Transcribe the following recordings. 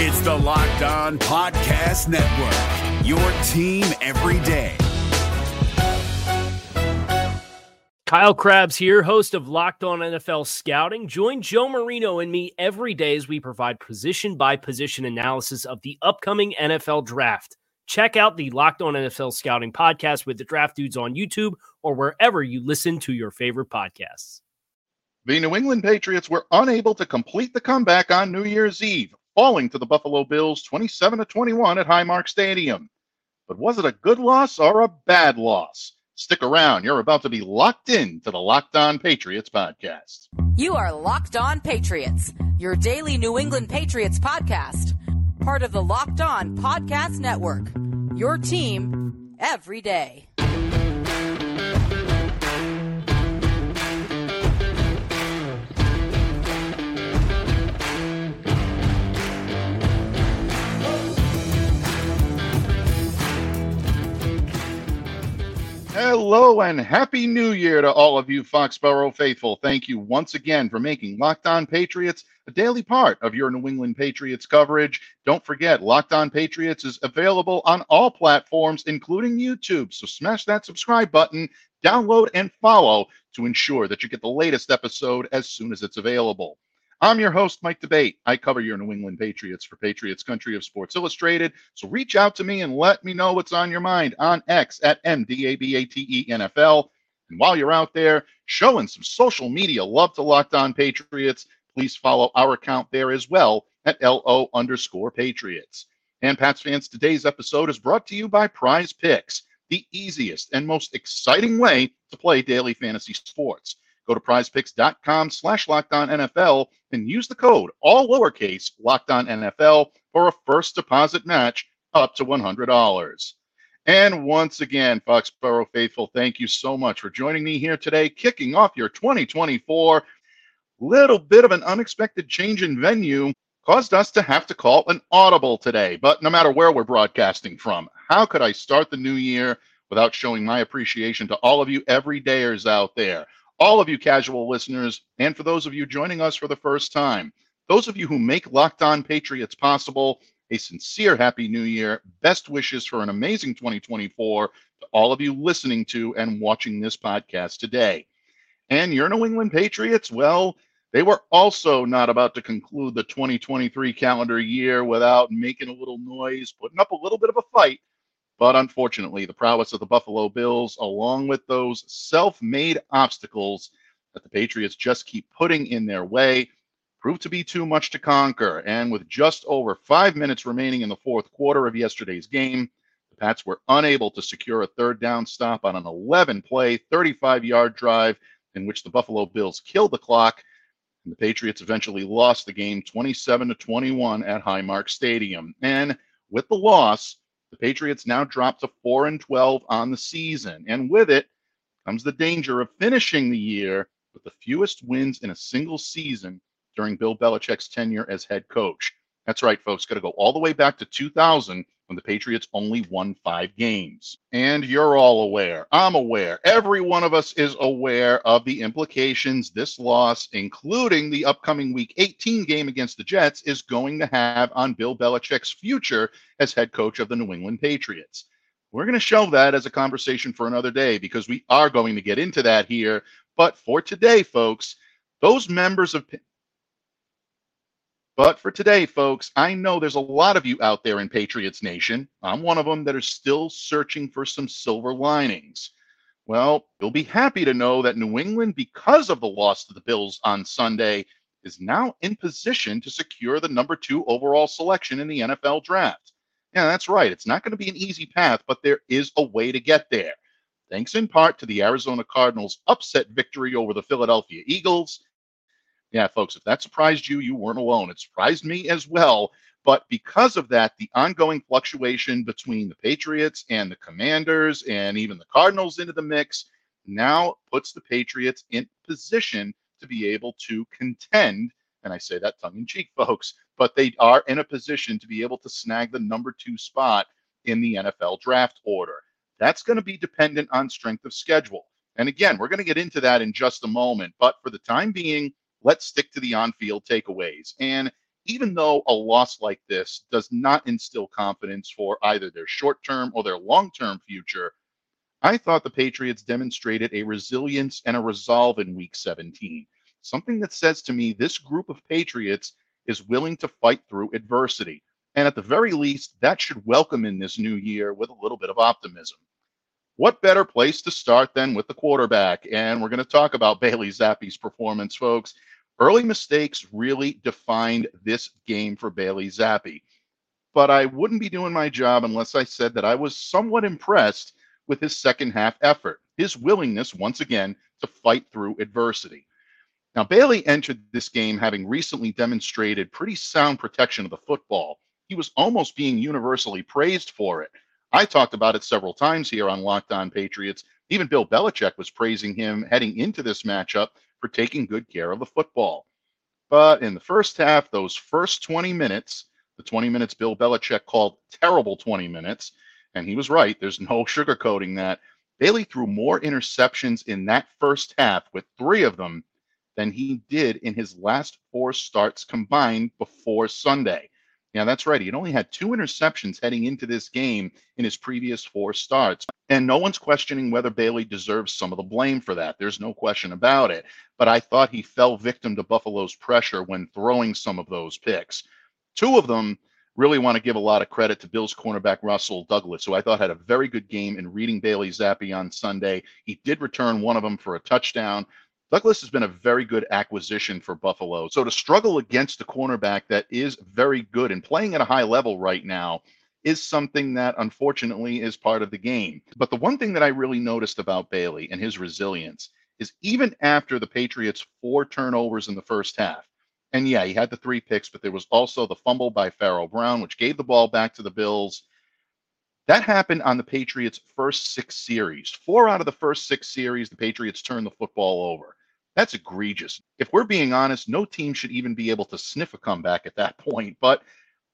It's the Locked On Podcast Network, your team every day. Kyle Crabbs here, host of Locked On NFL Scouting. Join Joe Marino and me every day as we provide position by position analysis of the upcoming NFL draft. Check out the Locked On NFL Scouting podcast with the Draft Dudes on YouTube or wherever you listen to your favorite podcasts. The New England Patriots were unable to complete the comeback on New Year's Eve, falling to the Buffalo Bills 27 to 21 at Highmark Stadium. But was it a good loss or a bad loss? Stick around. You're about to be locked in to the Locked On Patriots podcast. You are Locked On Patriots, your daily New England Patriots podcast, part of the Locked On Podcast Network. Your team every day. Hello and happy new year to all of you Foxborough faithful. Thank you once again for making Locked On Patriots a daily part of your New England Patriots coverage. Don't forget, Locked On Patriots is available on all platforms, including YouTube. So smash that subscribe button, download, and follow to ensure that you get the latest episode as soon as it's available. I'm your host, Mike D'Abate. I cover your New England Patriots for Patriots Country of Sports Illustrated. So reach out to me and let me know what's on your mind on X at MDABATENFL. And while you're out there showing some social media love to Locked On Patriots, please follow our account there as well at LO underscore Patriots. And Pats fans, today's episode is brought to you by Prize Picks, the easiest and most exciting way to play daily fantasy sports. Go to prizepicks.com slash locked on NFL and use the code all lowercase locked on NFL for a first deposit match up to $100. And once again, Foxborough faithful, thank you so much for joining me here today, kicking off your 2024. Little bit of an unexpected change in venue caused us to have to call an audible today. But no matter where we're broadcasting from, how could I start the new year without showing my appreciation to all of you everydayers out there? All of you casual listeners, and for those of you joining us for the first time, those of you who make Locked On Patriots possible, a sincere Happy New Year. Best wishes for an amazing 2024 to all of you listening to and watching this podcast today. And your New England Patriots, well, they were also not about to conclude the 2023 calendar year without making a little noise, putting up a little bit of a fight but unfortunately, the prowess of the Buffalo Bills, along with those self made obstacles that the Patriots just keep putting in their way, proved to be too much to conquer. And with just over five minutes remaining in the fourth quarter of yesterday's game, the Pats were unable to secure a third down stop on an 11 play, 35 yard drive in which the Buffalo Bills killed the clock. And the Patriots eventually lost the game 27 to 21 at Highmark Stadium. And with the loss, the Patriots now drop to 4 and 12 on the season, and with it comes the danger of finishing the year with the fewest wins in a single season during Bill Belichick's tenure as head coach. That's right, folks. Got to go all the way back to 2000 when the Patriots only won five games. And you're all aware, I'm aware, every one of us is aware of the implications this loss, including the upcoming Week 18 game against the Jets, is going to have on Bill Belichick's future as head coach of the New England Patriots. We're going to shelve that as a conversation for another day because we are going to get into that here. But for today, folks, those members of but for today, folks, I know there's a lot of you out there in Patriots Nation. I'm one of them that are still searching for some silver linings. Well, you'll be happy to know that New England, because of the loss to the Bills on Sunday, is now in position to secure the number two overall selection in the NFL draft. Yeah, that's right. It's not going to be an easy path, but there is a way to get there. Thanks in part to the Arizona Cardinals' upset victory over the Philadelphia Eagles yeah, folks, if that surprised you, you weren't alone. It surprised me as well. But because of that, the ongoing fluctuation between the Patriots and the Commanders and even the Cardinals into the mix now puts the Patriots in position to be able to contend. And I say that tongue in cheek, folks, but they are in a position to be able to snag the number two spot in the NFL draft order. That's going to be dependent on strength of schedule. And again, we're going to get into that in just a moment. But for the time being, let's stick to the on field takeaways. And even though a loss like this does not instill confidence for either their short term or their long term future, I thought the Patriots demonstrated a resilience and a resolve in week 17. Something that says to me this group of Patriots is willing to fight through adversity. And at the very least, that should welcome in this new year with a little bit of optimism. What better place to start than with the quarterback? And we're going to talk about Bailey Zappe's performance, folks. Early mistakes really defined this game for Bailey Zappe. But I wouldn't be doing my job unless I said that I was somewhat impressed with his second half effort, his willingness, once again, to fight through adversity. Now, Bailey entered this game having recently demonstrated pretty sound protection of the football. He was almost being universally praised for it. I talked about it several times here on Locked On Patriots. Even Bill Belichick was praising him heading into this matchup for taking good care of the football. But in the first half, those first 20 minutes, the 20 minutes Bill Belichick called terrible 20 minutes, and he was right. There's no sugarcoating that. Bailey threw more interceptions in that first half, with three of them, than he did in his last four starts combined before Sunday. Yeah, that's right. He had only had two interceptions heading into this game in his previous four starts. And no one's questioning whether Bailey deserves some of the blame for that. There's no question about it. But I thought he fell victim to Buffalo's pressure when throwing some of those picks. Two of them really want to give a lot of credit to Bills cornerback Rasul Douglas, who I thought had a very good game in reading Bailey Zappe on Sunday. He did return one of them for a touchdown. Douglas has been a very good acquisition for Buffalo. So to struggle against a cornerback that is very good and playing at a high level right now is something that unfortunately is part of the game. But the one thing that I really noticed about Bailey and his resilience is even after the Patriots' four turnovers in the first half, and yeah, he had the three picks, but there was also the fumble by Pharaoh Brown, which gave the ball back to the Bills. That happened on the Patriots' first six series. Four out of the first six series, the Patriots turned the football over. That's egregious. If we're being honest, no team should even be able to sniff a comeback at that point, but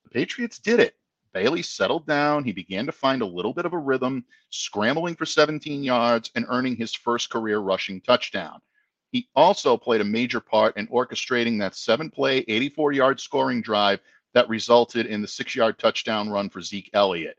the Patriots did it. Bailey settled down. He began to find a little bit of a rhythm, scrambling for 17 yards and earning his first career rushing touchdown. He also played a major part in orchestrating that seven play, 84 yard scoring drive that resulted in the six yard touchdown run for Zeke Elliott.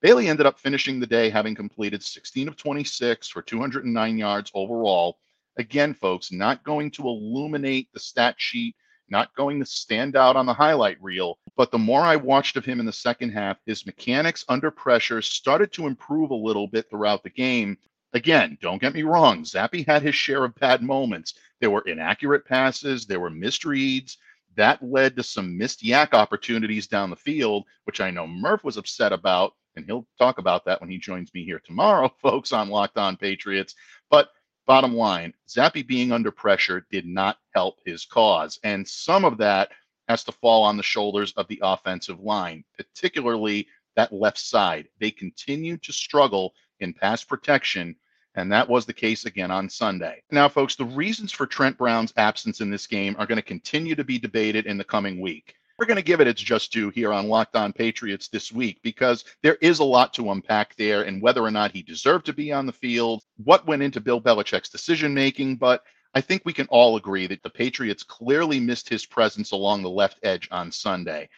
Bailey ended up finishing the day having completed 16 of 26 for 209 yards overall. Again, folks, not going to illuminate the stat sheet, not going to stand out on the highlight reel. But the more I watched of him in the second half, his mechanics under pressure started to improve a little bit throughout the game. Again, don't get me wrong, Zappe had his share of bad moments. There were inaccurate passes, there were misreads. That led to some missed YAC opportunities down the field, which I know Murph was upset about, and he'll talk about that when he joins me here tomorrow, folks, on Locked On Patriots. But bottom line, Zappe being under pressure did not help his cause. And some of that has to fall on the shoulders of the offensive line, particularly that left side. They continue to struggle in pass protection and that was the case again on Sunday. Now, folks, the reasons for Trent Brown's absence in this game are going to continue to be debated in the coming week. We're going to give it its just due here on Locked On Patriots this week because there is a lot to unpack there and whether or not he deserved to be on the field, what went into Bill Belichick's decision making. But I think we can all agree that the Patriots clearly missed his presence along the left edge on Sunday.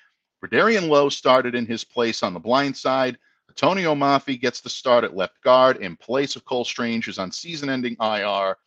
Vederian Lowe started in his place on the blind side. Atonio Mafi gets the start at left guard in place of Cole Strange, who's on season ending IR.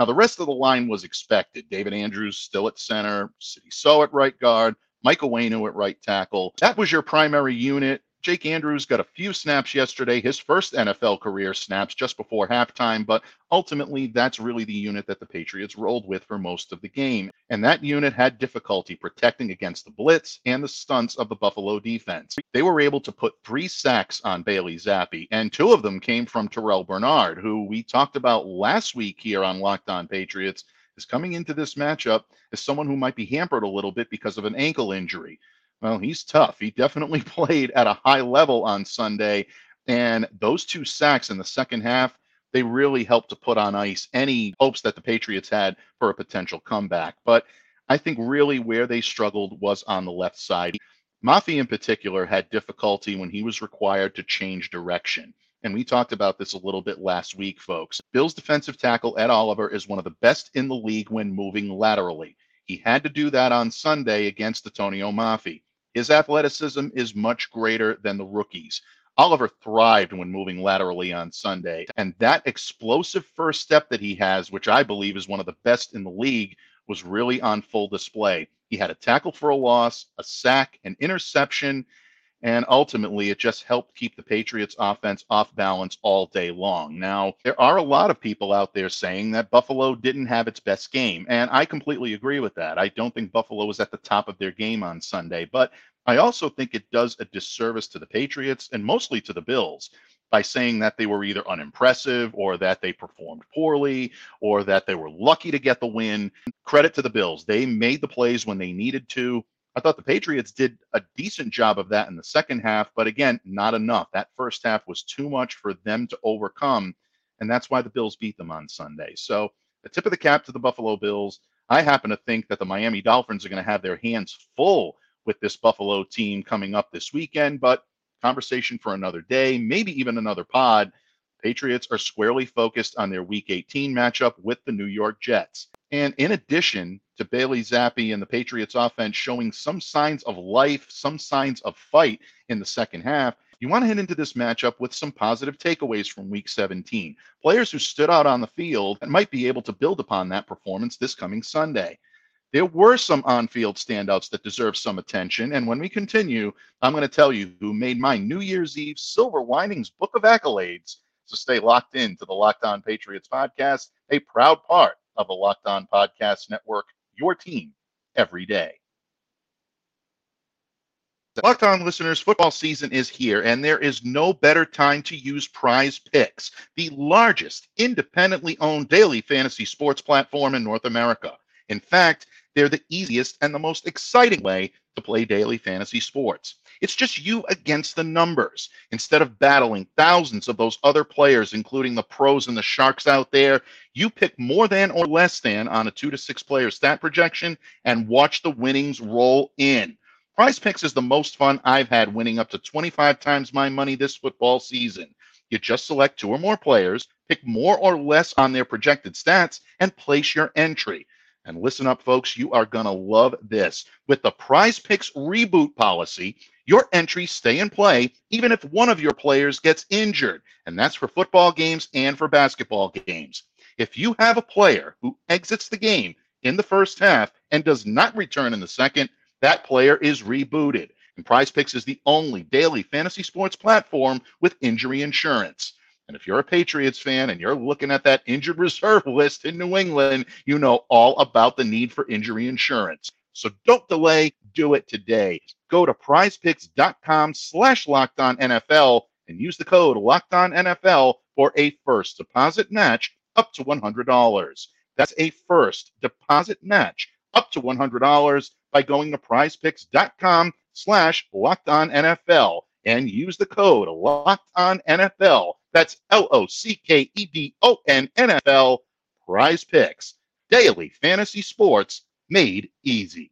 Now, the rest of the line was expected. David Andrews still at center, Sidy Sow at right guard, Michael Onwenu at right tackle. That was your primary unit. Jake Andrews got a few snaps yesterday, his first NFL career snaps just before halftime, but ultimately that's really the unit that the Patriots rolled with for most of the game. And that unit had difficulty protecting against the blitz and the stunts of the Buffalo defense. They were able to put three sacks on Bailey Zappe, and two of them came from Terrel Bernard, who we talked about last week here on Locked On Patriots is coming into this matchup as someone who might be hampered a little bit because of an ankle injury. Well, he's tough. He definitely played at a high level on Sunday. And those two sacks in the second half, they really helped to put on ice any hopes that the Patriots had for a potential comeback. But I think really where they struggled was on the left side. Mafi, in particular, had difficulty when he was required to change direction. And we talked about this a little bit last week, folks. Bill's defensive tackle, Ed Oliver, is one of the best in the league when moving laterally. He had to do that on Sunday against Atonio Mafi. His athleticism is much greater than the rookies. Oliver thrived when moving laterally on Sunday. And that explosive first step that he has, which I believe is one of the best in the league, was really on full display. He had a tackle for a loss, a sack, an interception, and ultimately, it just helped keep the Patriots offense off balance all day long. Now, there are a lot of people out there saying that Buffalo didn't have its best game. And I completely agree with that. I don't think Buffalo was at the top of their game on Sunday. But I also think it does a disservice to the Patriots and mostly to the Bills by saying that they were either unimpressive or that they performed poorly or that they were lucky to get the win. Credit to the Bills. They made the plays when they needed to. I thought the Patriots did a decent job of that in the second half, but again, not enough. That first half was too much for them to overcome, and that's why the Bills beat them on Sunday. So, the tip of the cap to the Buffalo Bills. I happen to think that the Miami Dolphins are going to have their hands full with this Buffalo team coming up this weekend, but conversation for another day, maybe even another pod. Patriots are squarely focused on their Week 18 matchup with the New York Jets. And in addition to Bailey Zappe and the Patriots offense showing some signs of life, some signs of fight in the second half, you want to head into this matchup with some positive takeaways from week 17. Players who stood out on the field and might be able to build upon that performance this coming Sunday. There were some on field standouts that deserve some attention. And when we continue, I'm going to tell you who made my New Year's Eve Silver Linings Book of Accolades. So stay locked in to the Locked On Patriots podcast, a proud part of the Locked On Podcast Network, your team every day. Locked On listeners, football season is here, and there is no better time to use Prize Picks, the largest independently owned daily fantasy sports platform in North America. In fact, they're the easiest and the most exciting way to play daily fantasy sports. It's just you against the numbers. Instead of battling thousands of those other players, including the pros and the sharks out there, you pick more than or less than on a two to six player stat projection and watch the winnings roll in. Prize Picks is the most fun I've had winning up to 25 times my money this football season. You just select two or more players, pick more or less on their projected stats, and place your entry. And listen up, folks, you are going to love this. With the prize picks reboot policy, your entries stay in play even if one of your players gets injured. And that's for football games and for basketball games. If you have a player who exits the game in the first half and does not return in the second, that player is rebooted. And Prize Picks is the only daily fantasy sports platform with injury insurance. And if you're a Patriots fan and you're looking at that injured reserve list in New England, you know all about the need for injury insurance. So don't delay, do it today. Go to prizepicks.com slash locked on NFL and use the code locked on NFL for a first deposit match up to $100. That's a first deposit match up to $100 by going to prizepicks.com slash locked on NFL and use the code locked on NFL that's L O C K E D O N N F L prize picks. Daily fantasy sports made easy.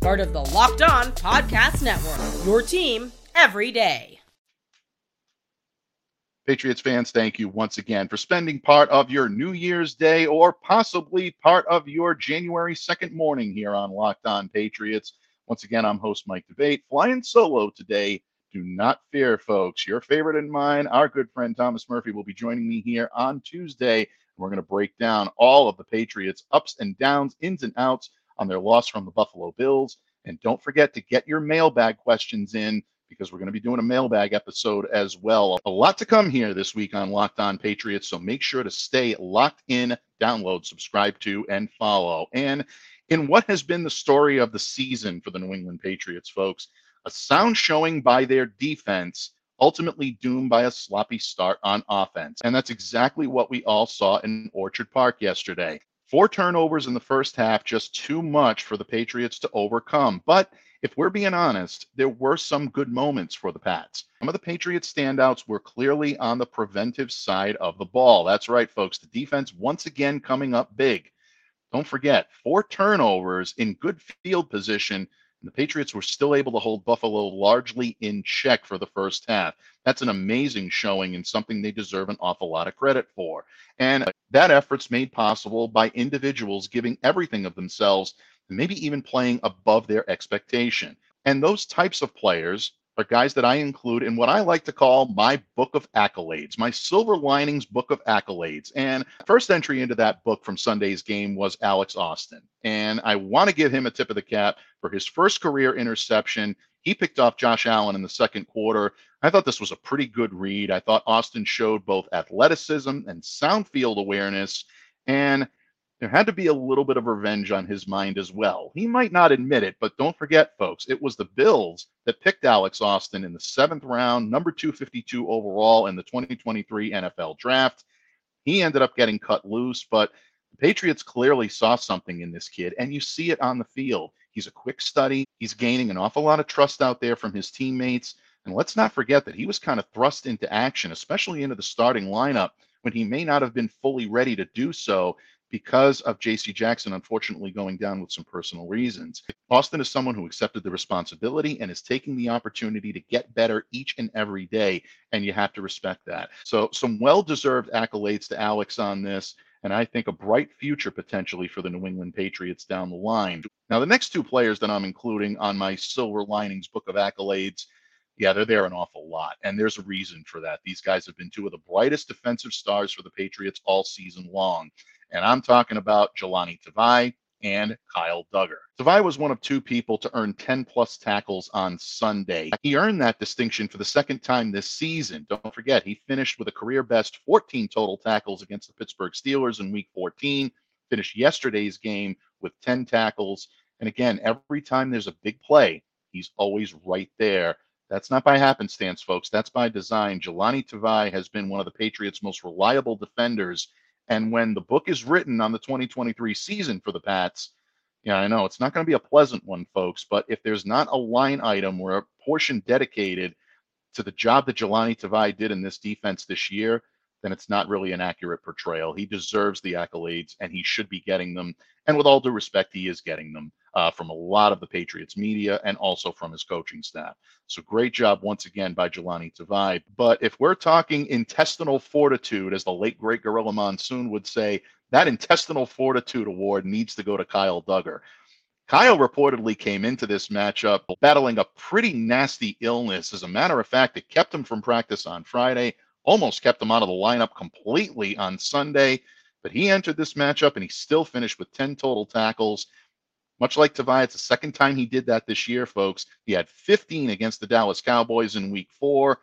part of the Locked On Podcast Network. Your team every day. Patriots fans, thank you once again for spending part of your New Year's Day or possibly part of your January 2nd morning here on Locked On Patriots. Once again, I'm host Mike D'Abate, flying solo today do not fear, folks. Your favorite and mine, our good friend Thomas Murphy, will be joining me here on Tuesday. We're going to break down all of the Patriots' ups and downs, ins and outs on their loss from the Buffalo Bills. And don't forget to get your mailbag questions in because we're going to be doing a mailbag episode as well. A lot to come here this week on Locked On Patriots. So make sure to stay locked in, download, subscribe to, and follow. And in what has been the story of the season for the New England Patriots, folks, a sound showing by their defense, ultimately doomed by a sloppy start on offense. And that's exactly what we all saw in Orchard Park yesterday. Four turnovers in the first half, just too much for the Patriots to overcome. But if we're being honest, there were some good moments for the Pats. Some of the Patriots standouts were clearly on the preventive side of the ball. That's right, folks. The defense once again coming up big. Don't forget, four turnovers in good field position the Patriots were still able to hold Buffalo largely in check for the first half. That's an amazing showing and something they deserve an awful lot of credit for. And uh, that effort's made possible by individuals giving everything of themselves, maybe even playing above their expectation. And those types of players are guys that I include in what I like to call my book of accolades, my silver linings book of accolades. And first entry into that book from Sunday's game was Alex Austin. And I want to give him a tip of the cap for his first career interception. He picked off Josh Allen in the second quarter. I thought this was a pretty good read. I thought Austin showed both athleticism and sound field awareness. And there had to be a little bit of revenge on his mind as well. He might not admit it, but don't forget, folks, it was the Bills that picked Alex Austin in the seventh round, number 252 overall in the 2023 NFL draft. He ended up getting cut loose, but the Patriots clearly saw something in this kid, and you see it on the field. He's a quick study. He's gaining an awful lot of trust out there from his teammates. And let's not forget that he was kind of thrust into action, especially into the starting lineup when he may not have been fully ready to do so because of JC Jackson unfortunately going down with some personal reasons. Austin is someone who accepted the responsibility and is taking the opportunity to get better each and every day, and you have to respect that. So, some well deserved accolades to Alex on this. And I think a bright future potentially for the New England Patriots down the line. Now, the next two players that I'm including on my Silver Linings book of accolades yeah, they're there an awful lot. And there's a reason for that. These guys have been two of the brightest defensive stars for the Patriots all season long. And I'm talking about Jahlani Tavai and Kyle Dugger. Tavai was one of two people to earn 10 plus tackles on Sunday. He earned that distinction for the second time this season. Don't forget, he finished with a career best 14 total tackles against the Pittsburgh Steelers in week 14, finished yesterday's game with 10 tackles. And again, every time there's a big play, he's always right there. That's not by happenstance, folks. That's by design. Jahlani Tavai has been one of the Patriots' most reliable defenders and when the book is written on the 2023 season for the Pats, yeah, I know it's not going to be a pleasant one, folks, but if there's not a line item or a portion dedicated to the job that Jahlani Tavai did in this defense this year, then it's not really an accurate portrayal. He deserves the accolades and he should be getting them. And with all due respect, he is getting them uh, from a lot of the Patriots media and also from his coaching staff. So great job once again by Jahlani Tavai. But if we're talking intestinal fortitude, as the late great Gorilla Monsoon would say, that intestinal fortitude award needs to go to Kyle Dugger. Kyle reportedly came into this matchup battling a pretty nasty illness. As a matter of fact, it kept him from practice on Friday, almost kept him out of the lineup completely on Sunday. But he entered this matchup and he still finished with 10 total tackles. Much like Tavai, it's the second time he did that this year, folks. He had 15 against the Dallas Cowboys in week four.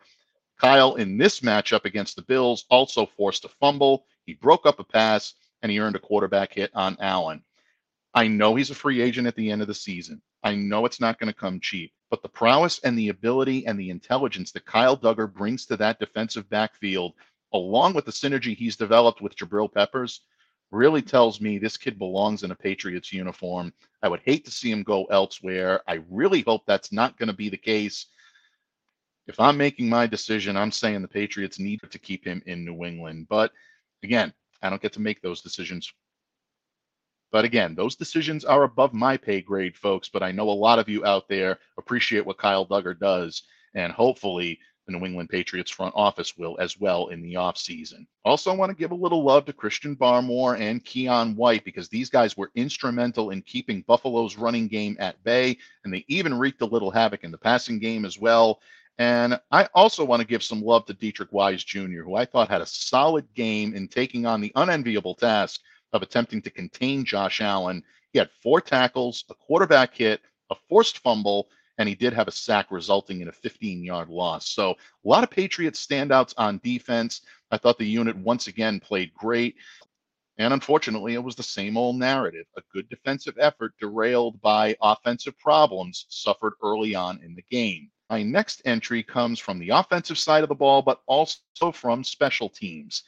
Kyle, in this matchup against the Bills, also forced a fumble. He broke up a pass and he earned a quarterback hit on Allen. I know he's a free agent at the end of the season. I know it's not going to come cheap, but the prowess and the ability and the intelligence that Kyle Dugger brings to that defensive backfield, along with the synergy he's developed with Jabril Peppers, really tells me this kid belongs in a Patriots uniform. I would hate to see him go elsewhere. I really hope that's not going to be the case. If I'm making my decision, I'm saying the Patriots need to keep him in New England. But again, I don't get to make those decisions. But again, those decisions are above my pay grade, folks. But I know a lot of you out there appreciate what Kyle Dugger does. And hopefully, the New England Patriots front office will as well in the offseason. Also, I want to give a little love to Christian Barmore and Keion White because these guys were instrumental in keeping Buffalo's running game at bay, and they even wreaked a little havoc in the passing game as well. And I also want to give some love to Deatrich Wise Jr., who I thought had a solid game in taking on the unenviable task of attempting to contain Josh Allen. He had four tackles, a quarterback hit, a forced fumble, and he did have a sack resulting in a 15 yard loss. So a lot of Patriots standouts on defense. I thought the unit once again played great. And unfortunately, it was the same old narrative. A good defensive effort derailed by offensive problems suffered early on in the game. My next entry comes from the offensive side of the ball, but also from special teams.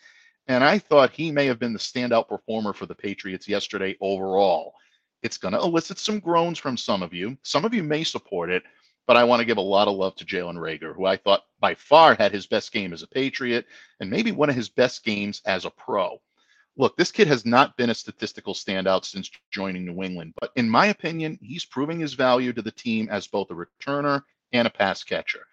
And I thought he may have been the standout performer for the Patriots yesterday overall. It's going to elicit some groans from some of you. Some of you may support it, but I want to give a lot of love to Jalen Reagor, who I thought by far had his best game as a Patriot and maybe one of his best games as a pro. Look, this kid has not been a statistical standout since joining New England, but in my opinion, he's proving his value to the team as both a returner and a pass catcher.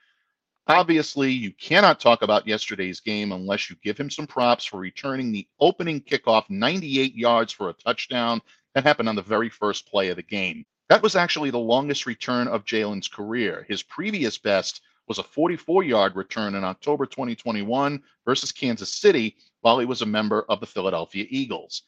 Obviously, you cannot talk about yesterday's game unless you give him some props for returning the opening kickoff 98 yards for a touchdown that happened on the very first play of the game. That was actually the longest return of Jalen's career. His previous best was a 44 yard return in October 2021 versus Kansas City while he was a member of the Philadelphia Eagles.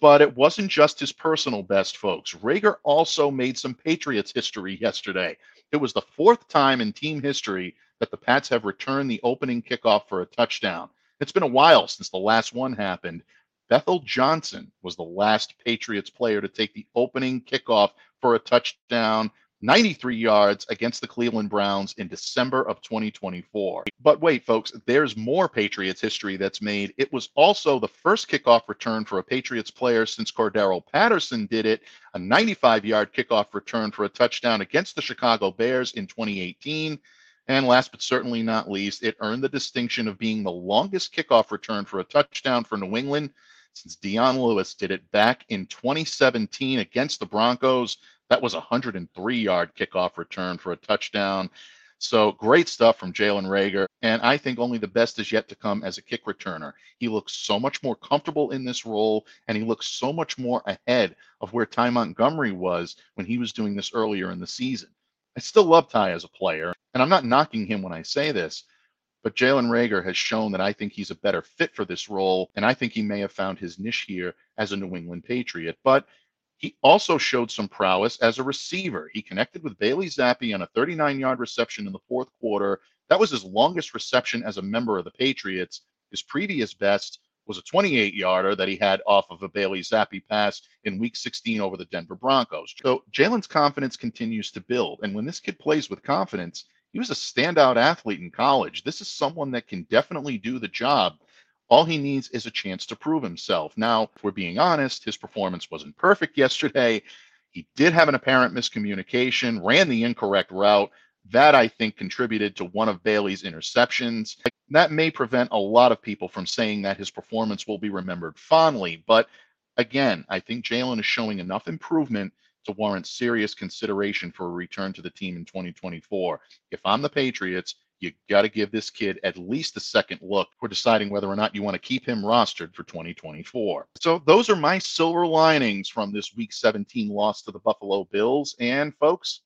But it wasn't just his personal best, folks. Reagor also made some Patriots history yesterday. It was the fourth time in team history that the Pats have returned the opening kickoff for a touchdown. It's been a while since the last one happened, Bethel Johnson was the last Patriots player to take the opening kickoff for a touchdown, 93 yards against the Cleveland Browns in December of 2024. But wait, folks, there's more Patriots history that's made. It was also the first kickoff return for a Patriots player since Cordarrelle Patterson did it, a 95 yard kickoff return for a touchdown against the Chicago Bears in 2018. And last but certainly not least, it earned the distinction of being the longest kickoff return for a touchdown for New England since Dion Lewis did it back in 2017 against the Broncos. That was a 103 yard kickoff return for a touchdown. So great stuff from Jalen Reagor. And I think only the best is yet to come as a kick returner. He looks so much more comfortable in this role, and he looks so much more ahead of where Ty Montgomery was when he was doing this earlier in the season. I still love Ty as a player, and I'm not knocking him when I say this, but Jalen Reagor has shown that I think he's a better fit for this role, and I think he may have found his niche here as a New England Patriot. But he also showed some prowess as a receiver. He connected with Bailey Zappe on a 39 yard reception in the fourth quarter. That was his longest reception as a member of the Patriots. His previous best was a 28 yarder that he had off of a Bailey Zappe pass in week 16 over the Denver Broncos. So Jalen's confidence continues to build. And when this kid plays with confidence, he was a standout athlete in college. This is someone that can definitely do the job. All he needs is a chance to prove himself. Now, if we're being honest, his performance wasn't perfect yesterday. He did have an apparent miscommunication, ran the incorrect route. That, I think, contributed to one of Bailey's interceptions. That may prevent a lot of people from saying that his performance will be remembered fondly. But again, I think Jalen is showing enough improvement to warrant serious consideration for a return to the team in 2024. If I'm the Patriots, you got to give this kid at least a second look for deciding whether or not you want to keep him rostered for 2024. So those are my silver linings from this week 17 loss to the Buffalo Bills. And folks,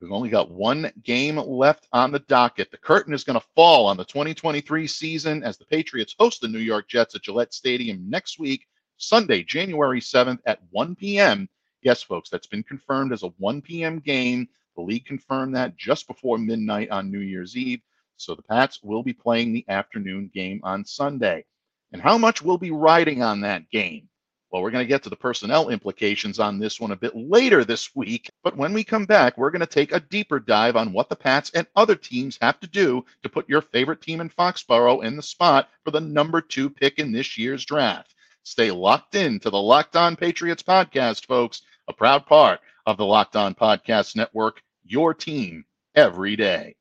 we've only got one game left on the docket. The curtain is going to fall on the 2023 season as the Patriots host the New York Jets at Gillette Stadium next week, Sunday, January 7th at 1 p.m. Yes, folks, that's been confirmed as a 1 p.m. game. The league confirmed that just before midnight on New Year's Eve. So the Pats will be playing the afternoon game on Sunday. And how much will be riding on that game? Well, we're going to get to the personnel implications on this one a bit later this week. But when we come back, we're going to take a deeper dive on what the Pats and other teams have to do to put your favorite team in Foxborough in the spot for the number two pick in this year's draft. Stay locked in to the Locked On Patriots podcast, folks a proud part of the Locked On Podcast Network, your team every day.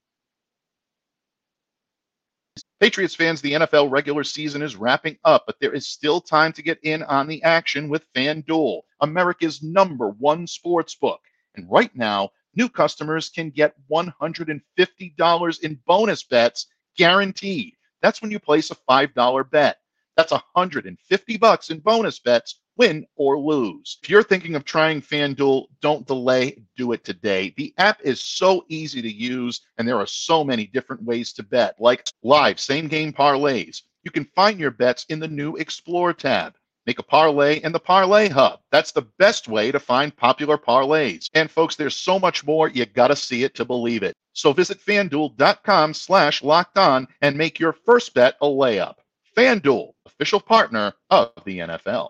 Patriots fans, the NFL regular season is wrapping up, but there is still time to get in on the action with FanDuel, America's number one sports book. And right now, new customers can get $150 in bonus bets guaranteed. That's when you place a $5 bet. That's 150 bucks in bonus bets win or lose. If you're thinking of trying FanDuel, don't delay, do it today. The app is so easy to use, and there are so many different ways to bet, like live same game parlays. You can find your bets in the new Explore tab. Make a parlay in the Parlay Hub. That's the best way to find popular parlays. And folks, there's so much more. You got to see it to believe it. So visit fanduel.com slash locked on and make your first bet a layup. FanDuel, official partner of the NFL.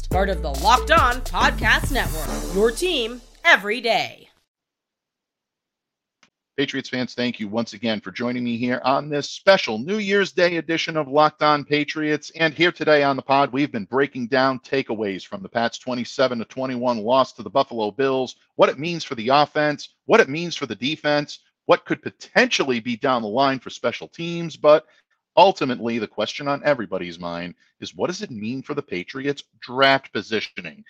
part of the Locked On Podcast Network. Your team every day. Patriots fans, thank you once again for joining me here on this special New Year's Day edition of Locked On Patriots. And here today on the pod, we've been breaking down takeaways from the Pats 27 to 21 loss to the Buffalo Bills, what it means for the offense, what it means for the defense, what could potentially be down the line for special teams, but Ultimately, the question on everybody's mind is what does it mean for the Patriots draft positioning?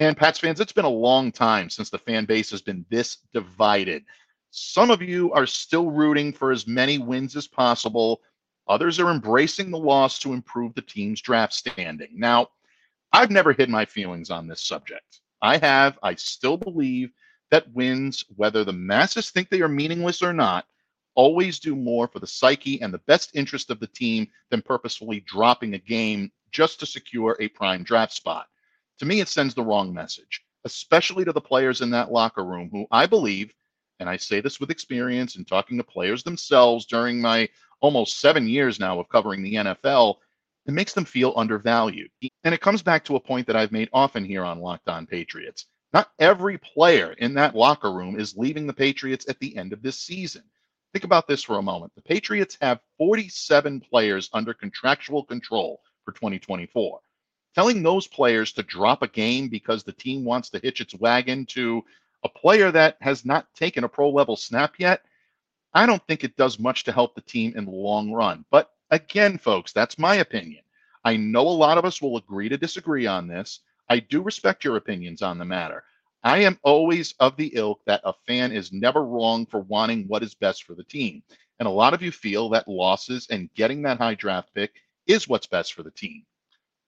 And Pats fans, it's been a long time since the fan base has been this divided. Some of you are still rooting for as many wins as possible. Others are embracing the loss to improve the team's draft standing. Now, I've never hid my feelings on this subject. I have, I still believe that wins, whether the masses think they are meaningless or not, always do more for the psyche and the best interest of the team than purposefully dropping a game just to secure a prime draft spot. To me, it sends the wrong message, especially to the players in that locker room who I believe, and I say this with experience and talking to players themselves during my almost seven years now of covering the NFL, it makes them feel undervalued. And it comes back to a point that I've made often here on Locked On Patriots. Not every player in that locker room is leaving the Patriots at the end of this season. Think about this for a moment. The Patriots have 47 players under contractual control for 2024. Telling those players to drop a game because the team wants to hitch its wagon to a player that has not taken a pro level snap yet, I don't think it does much to help the team in the long run. But again, folks, that's my opinion. I know a lot of us will agree to disagree on this. I do respect your opinions on the matter. I am always of the ilk that a fan is never wrong for wanting what is best for the team. And a lot of you feel that losses and getting that high draft pick is what's best for the team.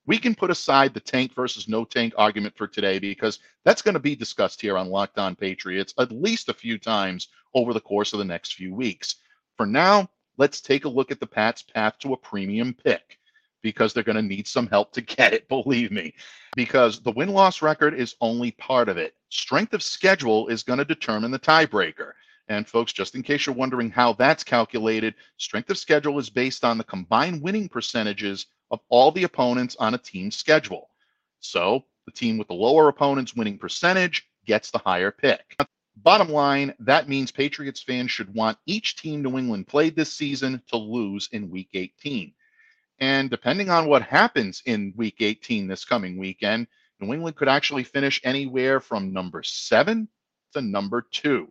We can put aside the tank versus no tank argument for today because that's going to be discussed here on Locked On Patriots at least a few times over the course of the next few weeks. For now, let's take a look at the Pats' path to a premium pick because they're going to need some help to get it, believe me. Because the win loss record is only part of it. Strength of schedule is going to determine the tiebreaker. And folks, just in case you're wondering how that's calculated, strength of schedule is based on the combined winning percentages of all the opponents on a team's schedule. So the team with the lower opponent's winning percentage gets the higher pick. Bottom line, that means Patriots fans should want each team New England played this season to lose in week 18. And depending on what happens in week 18 this coming weekend, New England could actually finish anywhere from number seven to number two.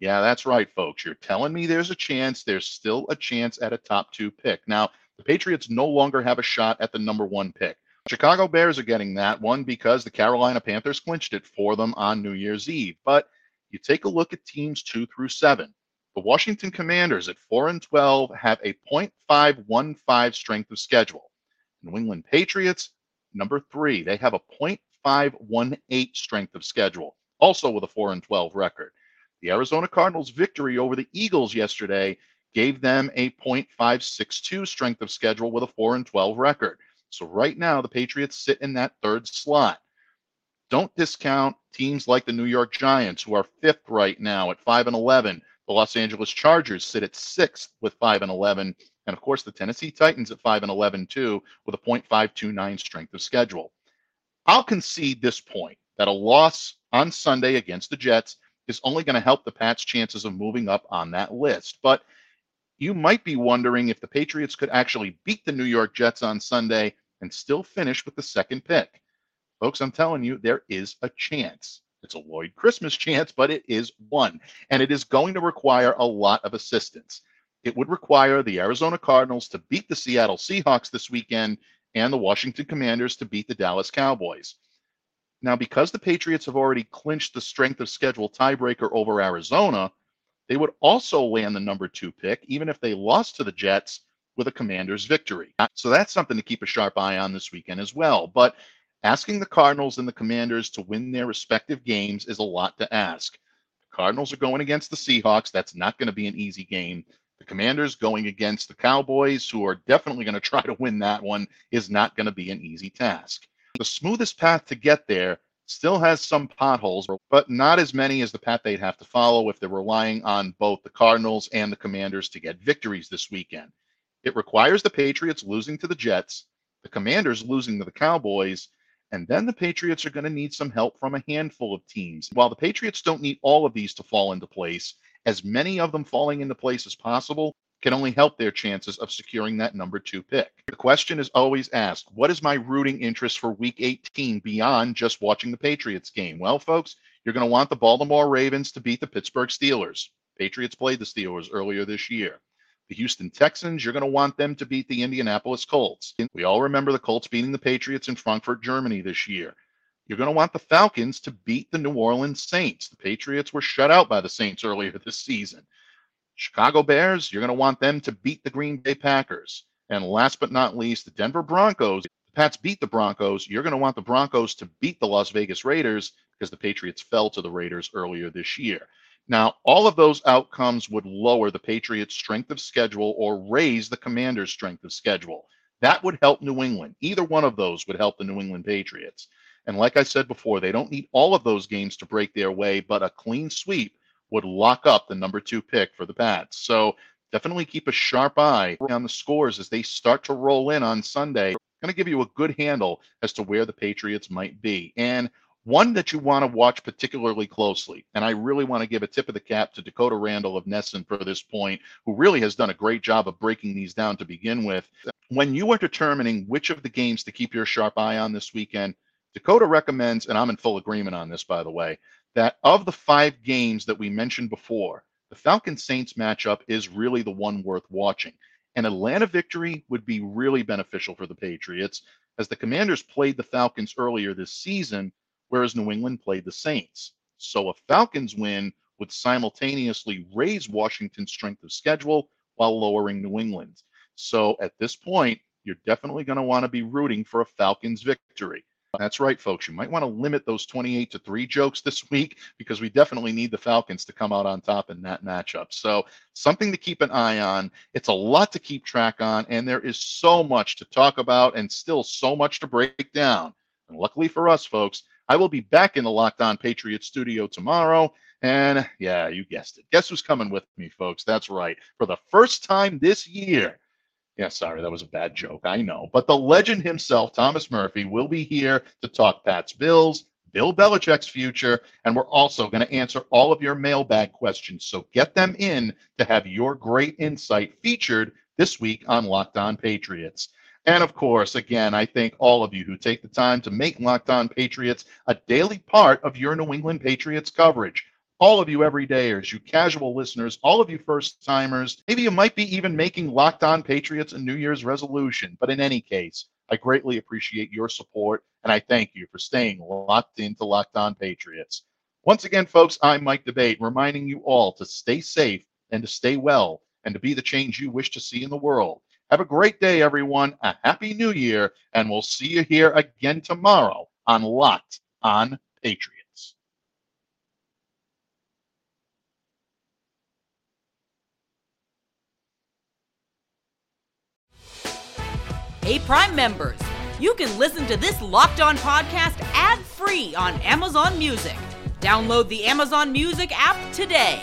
Yeah, that's right, folks. You're telling me there's a chance. There's still a chance at a top two pick. Now, the Patriots no longer have a shot at the number one pick. Chicago Bears are getting that one because the Carolina Panthers clinched it for them on New Year's Eve. But you take a look at teams two through seven. The Washington Commanders at 4 and 12 have a .515 strength of schedule. New England Patriots, number 3, they have a .518 strength of schedule, also with a 4 and 12 record. The Arizona Cardinals' victory over the Eagles yesterday gave them a .562 strength of schedule with a 4 and 12 record. So right now the Patriots sit in that third slot. Don't discount teams like the New York Giants who are 5th right now at 5 and 11 the Los Angeles Chargers sit at sixth with 5 and 11. And of course, the Tennessee Titans at 5 and 11 too, with a .529 strength of schedule. I'll concede this point that a loss on Sunday against the Jets is only going to help the Pats' chances of moving up on that list. But you might be wondering if the Patriots could actually beat the New York Jets on Sunday and still finish with the second pick. Folks, I'm telling you, there is a chance. It's a Lloyd Christmas chance, but it is one. And it is going to require a lot of assistance. It would require the Arizona Cardinals to beat the Seattle Seahawks this weekend and the Washington Commanders to beat the Dallas Cowboys. Now, because the Patriots have already clinched the strength of schedule tiebreaker over Arizona, they would also land the number two pick, even if they lost to the Jets with a Commanders victory. So that's something to keep a sharp eye on this weekend as well. But Asking the Cardinals and the Commanders to win their respective games is a lot to ask. The Cardinals are going against the Seahawks. That's not going to be an easy game. The Commanders going against the Cowboys, who are definitely going to try to win that one, is not going to be an easy task. The smoothest path to get there still has some potholes, but not as many as the path they'd have to follow if they're relying on both the Cardinals and the Commanders to get victories this weekend. It requires the Patriots losing to the Jets, the Commanders losing to the Cowboys, and then the Patriots are going to need some help from a handful of teams. While the Patriots don't need all of these to fall into place, as many of them falling into place as possible can only help their chances of securing that number two pick. The question is always asked what is my rooting interest for week 18 beyond just watching the Patriots game? Well, folks, you're going to want the Baltimore Ravens to beat the Pittsburgh Steelers. Patriots played the Steelers earlier this year. The Houston Texans, you're going to want them to beat the Indianapolis Colts. We all remember the Colts beating the Patriots in Frankfurt, Germany this year. You're going to want the Falcons to beat the New Orleans Saints. The Patriots were shut out by the Saints earlier this season. Chicago Bears, you're going to want them to beat the Green Bay Packers. And last but not least, the Denver Broncos. The Pats beat the Broncos. You're going to want the Broncos to beat the Las Vegas Raiders because the Patriots fell to the Raiders earlier this year. Now, all of those outcomes would lower the Patriots' strength of schedule or raise the Commanders' strength of schedule. That would help New England. Either one of those would help the New England Patriots. And like I said before, they don't need all of those games to break their way, but a clean sweep would lock up the number two pick for the Pats. So definitely keep a sharp eye on the scores as they start to roll in on Sunday. Going to give you a good handle as to where the Patriots might be. And one that you want to watch particularly closely, and I really want to give a tip of the cap to Dakota Randall of NESN for this point, who really has done a great job of breaking these down to begin with. When you are determining which of the games to keep your sharp eye on this weekend, Dakota recommends, and I'm in full agreement on this, by the way, that of the five games that we mentioned before, the Falcons Saints matchup is really the one worth watching. An Atlanta victory would be really beneficial for the Patriots, as the Commanders played the Falcons earlier this season, whereas New England played the Saints. So a Falcons win would simultaneously raise Washington's strength of schedule while lowering New England's. So at this point, you're definitely going to want to be rooting for a Falcons victory. That's right, folks. You might want to limit those 28 to 3 jokes this week because we definitely need the Falcons to come out on top in that matchup. So, something to keep an eye on. It's a lot to keep track on, and there is so much to talk about and still so much to break down. And luckily for us, folks, I will be back in the Locked On Patriots studio tomorrow. And yeah, you guessed it. Guess who's coming with me, folks? That's right. For the first time this year, yeah, sorry, that was a bad joke. I know. But the legend himself, Thomas Murphy, will be here to talk Pat's Bills, Bill Belichick's future, and we're also going to answer all of your mailbag questions. So get them in to have your great insight featured this week on Locked On Patriots. And of course, again, I thank all of you who take the time to make Locked On Patriots a daily part of your New England Patriots coverage all of you everydayers, you casual listeners, all of you first timers. Maybe you might be even making Locked On Patriots a New Year's resolution. But in any case, I greatly appreciate your support and I thank you for staying locked into Locked On Patriots. Once again, folks, I'm Mike D'Abate, reminding you all to stay safe and to stay well and to be the change you wish to see in the world. Have a great day, everyone. A happy new year, and we'll see you here again tomorrow on Locked On Patriots. Hey, Prime members, you can listen to this Locked On podcast ad free on Amazon Music. Download the Amazon Music app today.